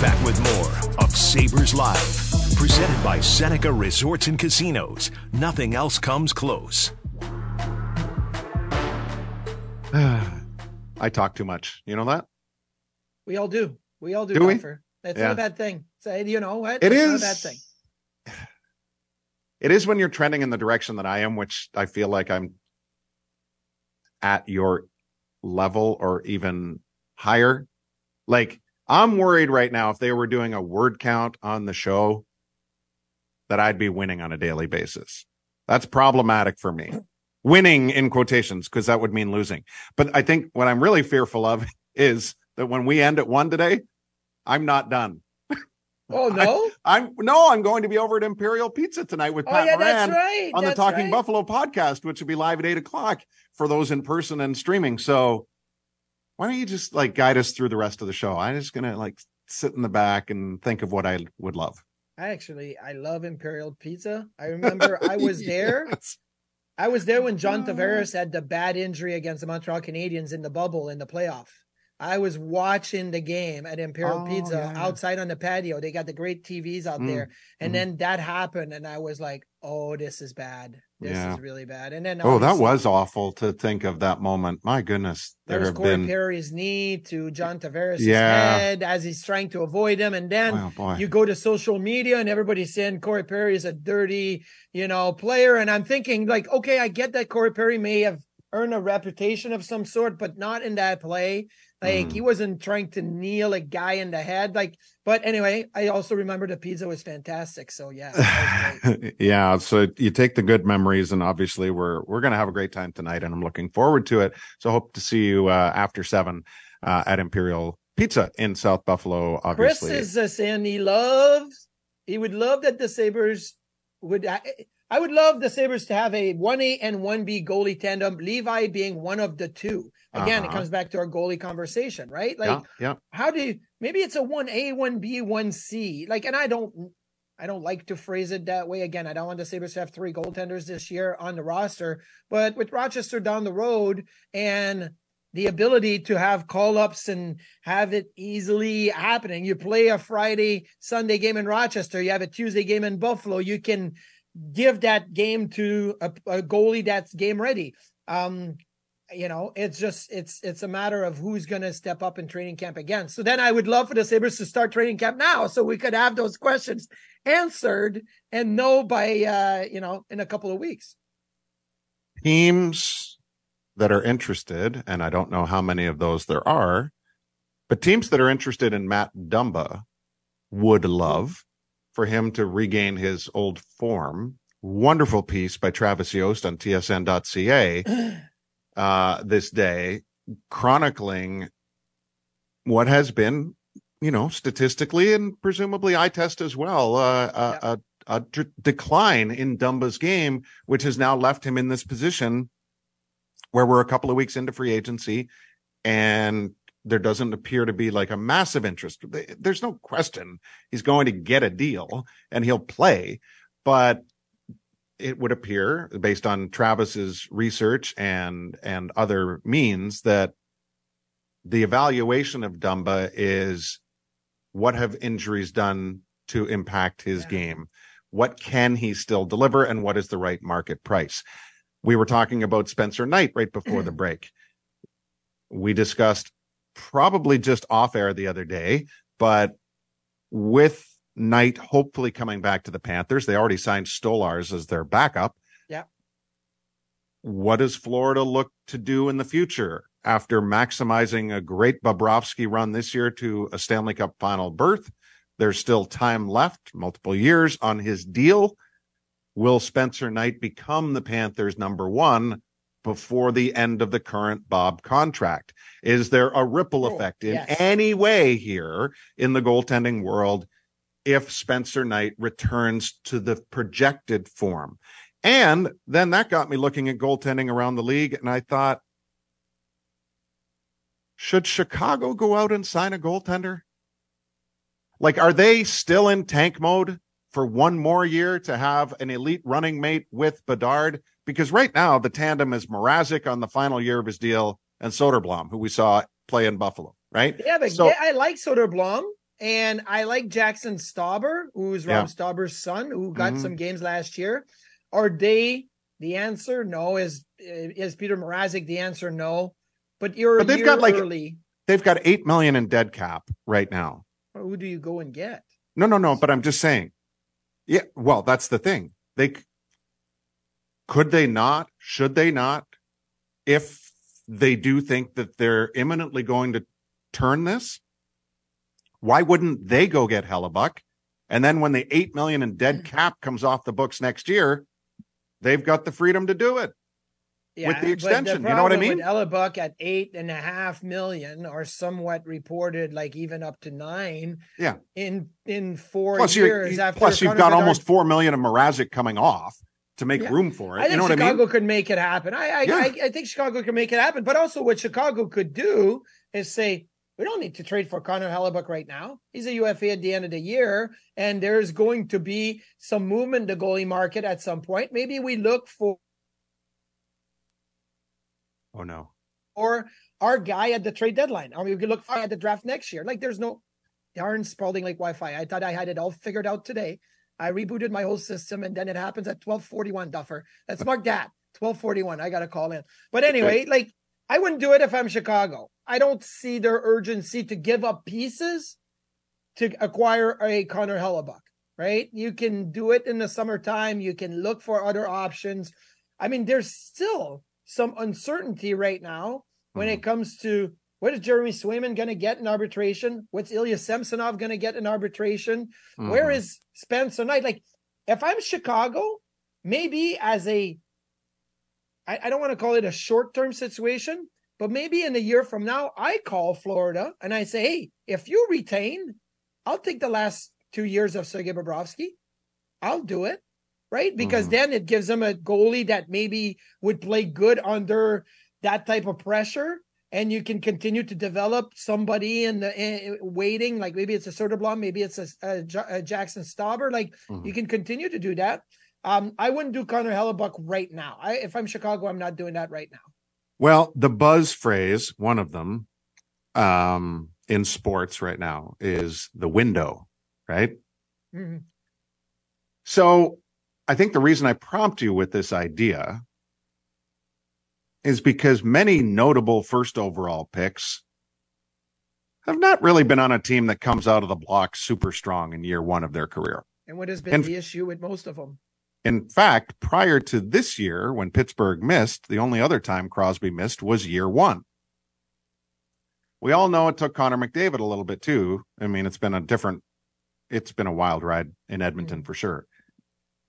back with more of Sabres Live, presented by Seneca Resorts and Casinos. Nothing else comes close. I talk too much. You know that? We all do. We all do. Do we? Golfer. That's Yeah. not a bad thing. So, you know what? It It's is. not a bad thing. It is when you're trending in the direction that I am, which I feel like I'm at your level or even higher. Like I'm worried right now if they were doing a word count on the show that I'd be winning on a daily basis. That's problematic for me. Winning in quotations because that would mean losing. But I think what I'm really fearful of is that when we end at one today, I'm not done. Oh no! I'm no, I'm going to be over at Imperial Pizza tonight with oh Pat yeah, Moran that's right. on the Talking right. Buffalo podcast, which will be live at eight o'clock for those in person and streaming. So why don't you just like guide us through the rest of the show? I'm just gonna like sit in the back and think of what I would love. I actually I love Imperial Pizza. I remember I was there. I was there when John Oh. Tavares had the bad injury against the Montreal Canadiens in the bubble in the playoff. I was watching the game at Imperial Oh, Pizza yeah, outside on the patio. They got the great TVs out Mm, there. And mhm. then that happened and I was like, "Oh, this is bad. This Yeah. is really bad." And then Oh, that was awful to think of that moment. My goodness, there have Corey been. Perry's knee to John Tavares' Yeah. head as he's trying to avoid him. And then Oh you go to social media and everybody's saying Corey Perry is a dirty, you know, player. And I'm thinking, like, okay, I get that Corey Perry may have earned a reputation of some sort, but not in that play. Like Mm. he wasn't trying to kneel a guy in the head. Like, but anyway, I also remember the pizza was fantastic. So yeah, that was great. yeah so you take the good memories and obviously we're we're going to have a great time tonight and i'm looking forward to it so hope to see you uh, after seven uh, at imperial pizza in south buffalo obviously Chris is uh, saying he loves, he would love that the Sabres would, I, I would love the Sabres to have a 1A and 1B goalie tandem, Levi being one of the two. Again, it Uh-huh. comes back to our goalie conversation, right? Like, yeah yeah how do you, maybe it's a 1A, 1B, 1C. Like, and I don't, I don't like to phrase it that way. Again, I don't want the Sabres to have three goaltenders this year on the roster, but with Rochester down the road and the ability to have call ups and have it easily happening. You play a Friday, Sunday game in Rochester, you have a Tuesday game in Buffalo. You can give that game to a, a goalie that's game ready. Um, you know, it's just it's it's a matter of who's going to step up in training camp again. So then I would love for the Sabres to start training camp now, so we could have those questions answered and know by uh, you know in a couple of weeks. teams that are interested and i don't know how many of those there are but teams that are interested in matt dumba would love for him to regain his old form wonderful piece by travis yost on tsn.ca uh, this day, chronicling what has been, you know, statistically and presumably eye test as well, uh, a, a, a d- decline in Dumba's game, which has now left him in this position where we're a couple of weeks into free agency and there doesn't appear to be like a massive interest. There's no question he's going to get a deal and he'll play, but it would appear based on Travis's research and and other means that the evaluation of Dumba is what have injuries done to impact his Yeah. game? What can he still deliver and what is the right market price? We were talking about Spencer Knight right before the break. We discussed probably just off air the other day, but with Knight hopefully coming back to the Panthers, they already signed Stolarz as their backup. Yeah. What does Florida look to do in the future after maximizing a great Bobrovsky run this year to a Stanley Cup final berth? There's still time left, multiple years on his deal. Will Spencer Knight become the Panthers' number one before the end of the current Bob contract? Is there a ripple Oh, effect in yes. any way here in the goaltending world if Spencer Knight returns to the projected form? And then that got me looking at goaltending around the league, and I thought, should Chicago go out and sign a goaltender? Like, are they still in tank mode for one more year to have an elite running mate with Bedard? Because right now the tandem is Mrazek on the final year of his deal and Soderblom, who we saw play in Buffalo, right? Yeah, but So- yeah, I like Soderblom and I like Jackson Stauber, who's Rob Yeah. Stauber's son, who got Mhm. some games last year. Are they the answer? No. Is is Peter Mrazek the answer? No. But you're But they've got, like- early. They've got eight million in dead cap right now. Who do you go and get? No, no, no. But I'm just saying. Yeah. Well, that's the thing. They could they not? Should they not? If they do think that they're imminently going to turn this, why wouldn't they go get Hellebuyck? And then when the eight million in dead mm. cap comes off the books next year, they've got the freedom to do it. yeah, With the extension, you know what I mean? With Hellebuyck at eight and a half million, or somewhat reported, like even up to nine. Yeah. In in four Plus, years after plus you've got almost four million of Mrazek coming off to make Yeah. room for it. I think you know what I mean? could make it happen. I I, Yeah. I I think Chicago could make it happen. But also, what Chicago could do is say, we don't need to trade for Connor Hellebuyck right now. He's a UFA at the end of the year, and there's going to be some movement in the goalie market at some point. Maybe we look for Oh no. Or our guy at the trade deadline, I mean, we could look for at the draft next year. Like, there's no darn Spalding like Wi-Fi. I thought I had it all figured out today. I rebooted my whole system, and then it happens at 12:41. Duffer, let's mark that 12:41. I got to call in. But anyway, like I wouldn't do it if I'm Chicago. I don't see their urgency to give up pieces to acquire a Connor Hellebuyck. Right? You can do it in the summertime. You can look for other options. I mean, there's still some uncertainty right now when it comes to what is Jeremy Swayman going to get in arbitration? What's Ilya Samsonov going to get in arbitration? Where Mhm. is Spencer Knight? Like, if I'm Chicago, maybe as a, I, I don't want to call it a short term situation, but maybe in a year from now, I call Florida and I say, hey, if you retain, I'll take the last two years of Sergei Bobrovsky. I'll do it. Right. Because Mhm. then it gives them a goalie that maybe would play good under that type of pressure. And you can continue to develop somebody in the in, waiting, like maybe it's a Soderblom, maybe it's a, a, a Jackson Stauber. Like Mhm. you can continue to do that. Um, I wouldn't do Connor Hellebuyck right now. I, if I'm Chicago, I'm not doing that right now. Well, the buzz phrase, one of them, um, in sports right now is the window, right? Mhm. So I think the reason I prompt you with this idea is because many notable first overall picks have not really been on a team that comes out of the block super strong in year one of their career. And what has been And- the issue with most of them? In fact, prior to this year, when Pittsburgh missed, the only other time Crosby missed was year one. We all know it took Connor McDavid a little bit too. I mean, it's been a different, it's been a wild ride in Edmonton mm. for sure.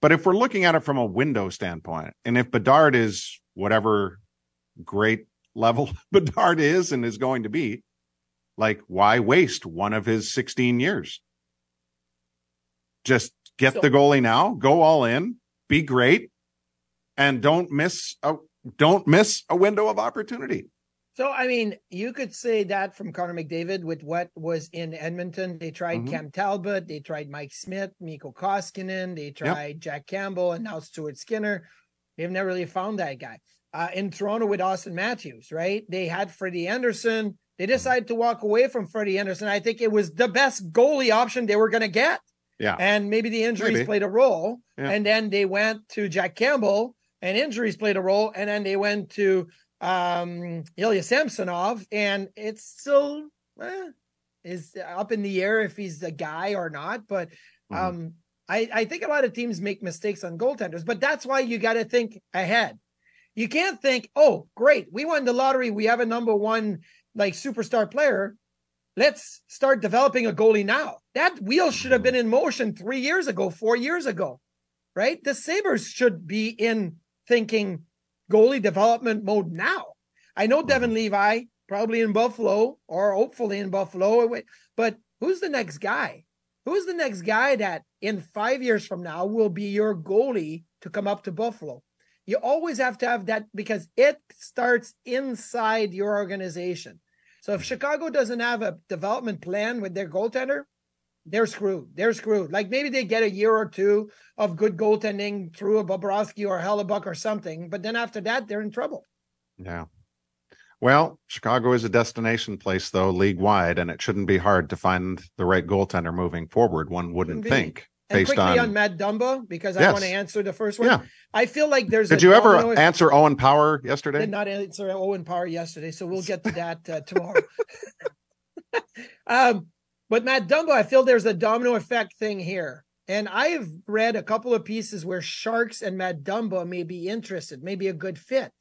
But if we're looking at it from a window standpoint, and if Bedard is whatever great level Bedard is and is going to be, like, why waste one of his 16 years? Just get So- the goalie now, go all in, be great, and don't miss a don't miss a window of opportunity. So, I mean, you could say that from Connor McDavid with what was in Edmonton. They tried Mhm. Cam Talbot, they tried Mike Smith, Mikko Koskinen, they tried Jack Campbell, and now Stuart Skinner. They've never really found that guy. Uh, in Toronto with Auston Matthews, right? They had Freddie Andersen. They Mm-hmm. decided to walk away from Freddie Andersen. I think it was the best goalie option they were going to get. Yeah. And maybe the injuries Maybe. played a role. Yeah. And then they went to Jack Campbell, and injuries played a role. And then they went to um, Ilya Samsonov, and it's still eh, is up in the air if he's the guy or not. But Mhm. um, I, I think a lot of teams make mistakes on goaltenders, but that's why you got to think ahead. You can't think, oh, great, we won the lottery. We have a number one like superstar player. Let's start developing a goalie now. That wheel should have mm-hmm. been in motion three years ago, four years ago, right? The Sabres should be in thinking goalie development mode now. I know Devin mm-hmm. Levi probably in Buffalo or hopefully in Buffalo, but who's the next guy? Who's the next guy that in five years from now will be your goalie to come up to Buffalo? You always have to have that because it starts inside your organization. So if Chicago doesn't have a development plan with their goaltender, they're screwed. They're screwed. Like maybe they get a year or two of good goaltending through a Bobrovsky or a Hellebuyck or something, but then after that, they're in trouble. Yeah. Well, Chicago is a destination place, though, league wide, and it shouldn't be hard to find the right goaltender moving forward. One wouldn't think, And based quickly on, on. Matt Dumba, because I want to answer the first one. Yeah. I feel like there's Did you ever domino- answer Owen Power yesterday? did not answer Owen Power yesterday, so we'll get to that uh, tomorrow. um, but Matt Dumba, I feel there's a domino effect thing here. And I've read a couple of pieces where Sharks and Matt Dumba may be interested, maybe a good fit.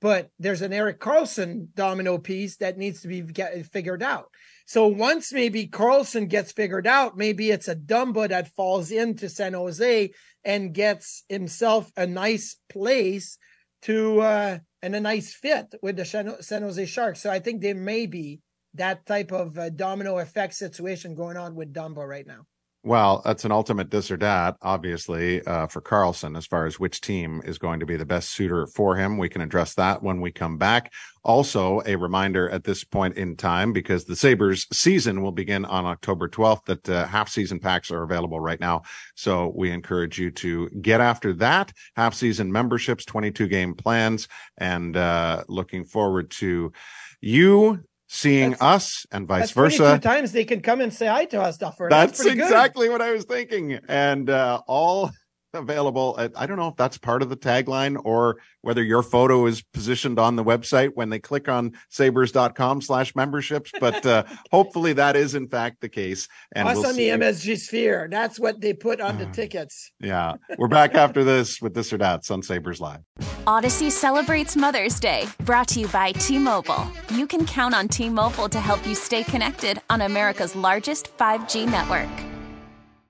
But there's an Erik Karlsson domino piece that needs to be get, figured out. So once maybe Karlsson gets figured out, maybe it's a Dumba that falls into San Jose and gets himself a nice place to uh and a nice fit with the San San Jose Sharks. So I think there may be that type of uh, domino effect situation going on with Dumba right now. Well, that's an ultimate this or that, obviously, uh, for Karlsson, as far as which team is going to be the best suitor for him. We can address that when we come back. Also, a reminder at this point in time, because the Sabres season will begin on October 12th, that uh, half season packs are available right now. So we encourage you to get after that. Half season memberships, 22 game plans, and uh, looking forward to you seeing That's- us and vice That's versa. times they can come and say hi to us, Duffer. That's, good. exactly what I was thinking. And uh, all available. At, I don't know if that's part of the tagline or whether your photo is positioned on the website when they click on sabres.com slash memberships. But uh, hopefully that is in fact the case. And us we'll on see. the MSG Sphere. That's what they put on the Uh, tickets. Yeah. We're back after this with this or that on Sabres Live. Odyssey celebrates Mother's Day, brought to you by T Mobile. You can count on T Mobile to help you stay connected on America's largest 5G network.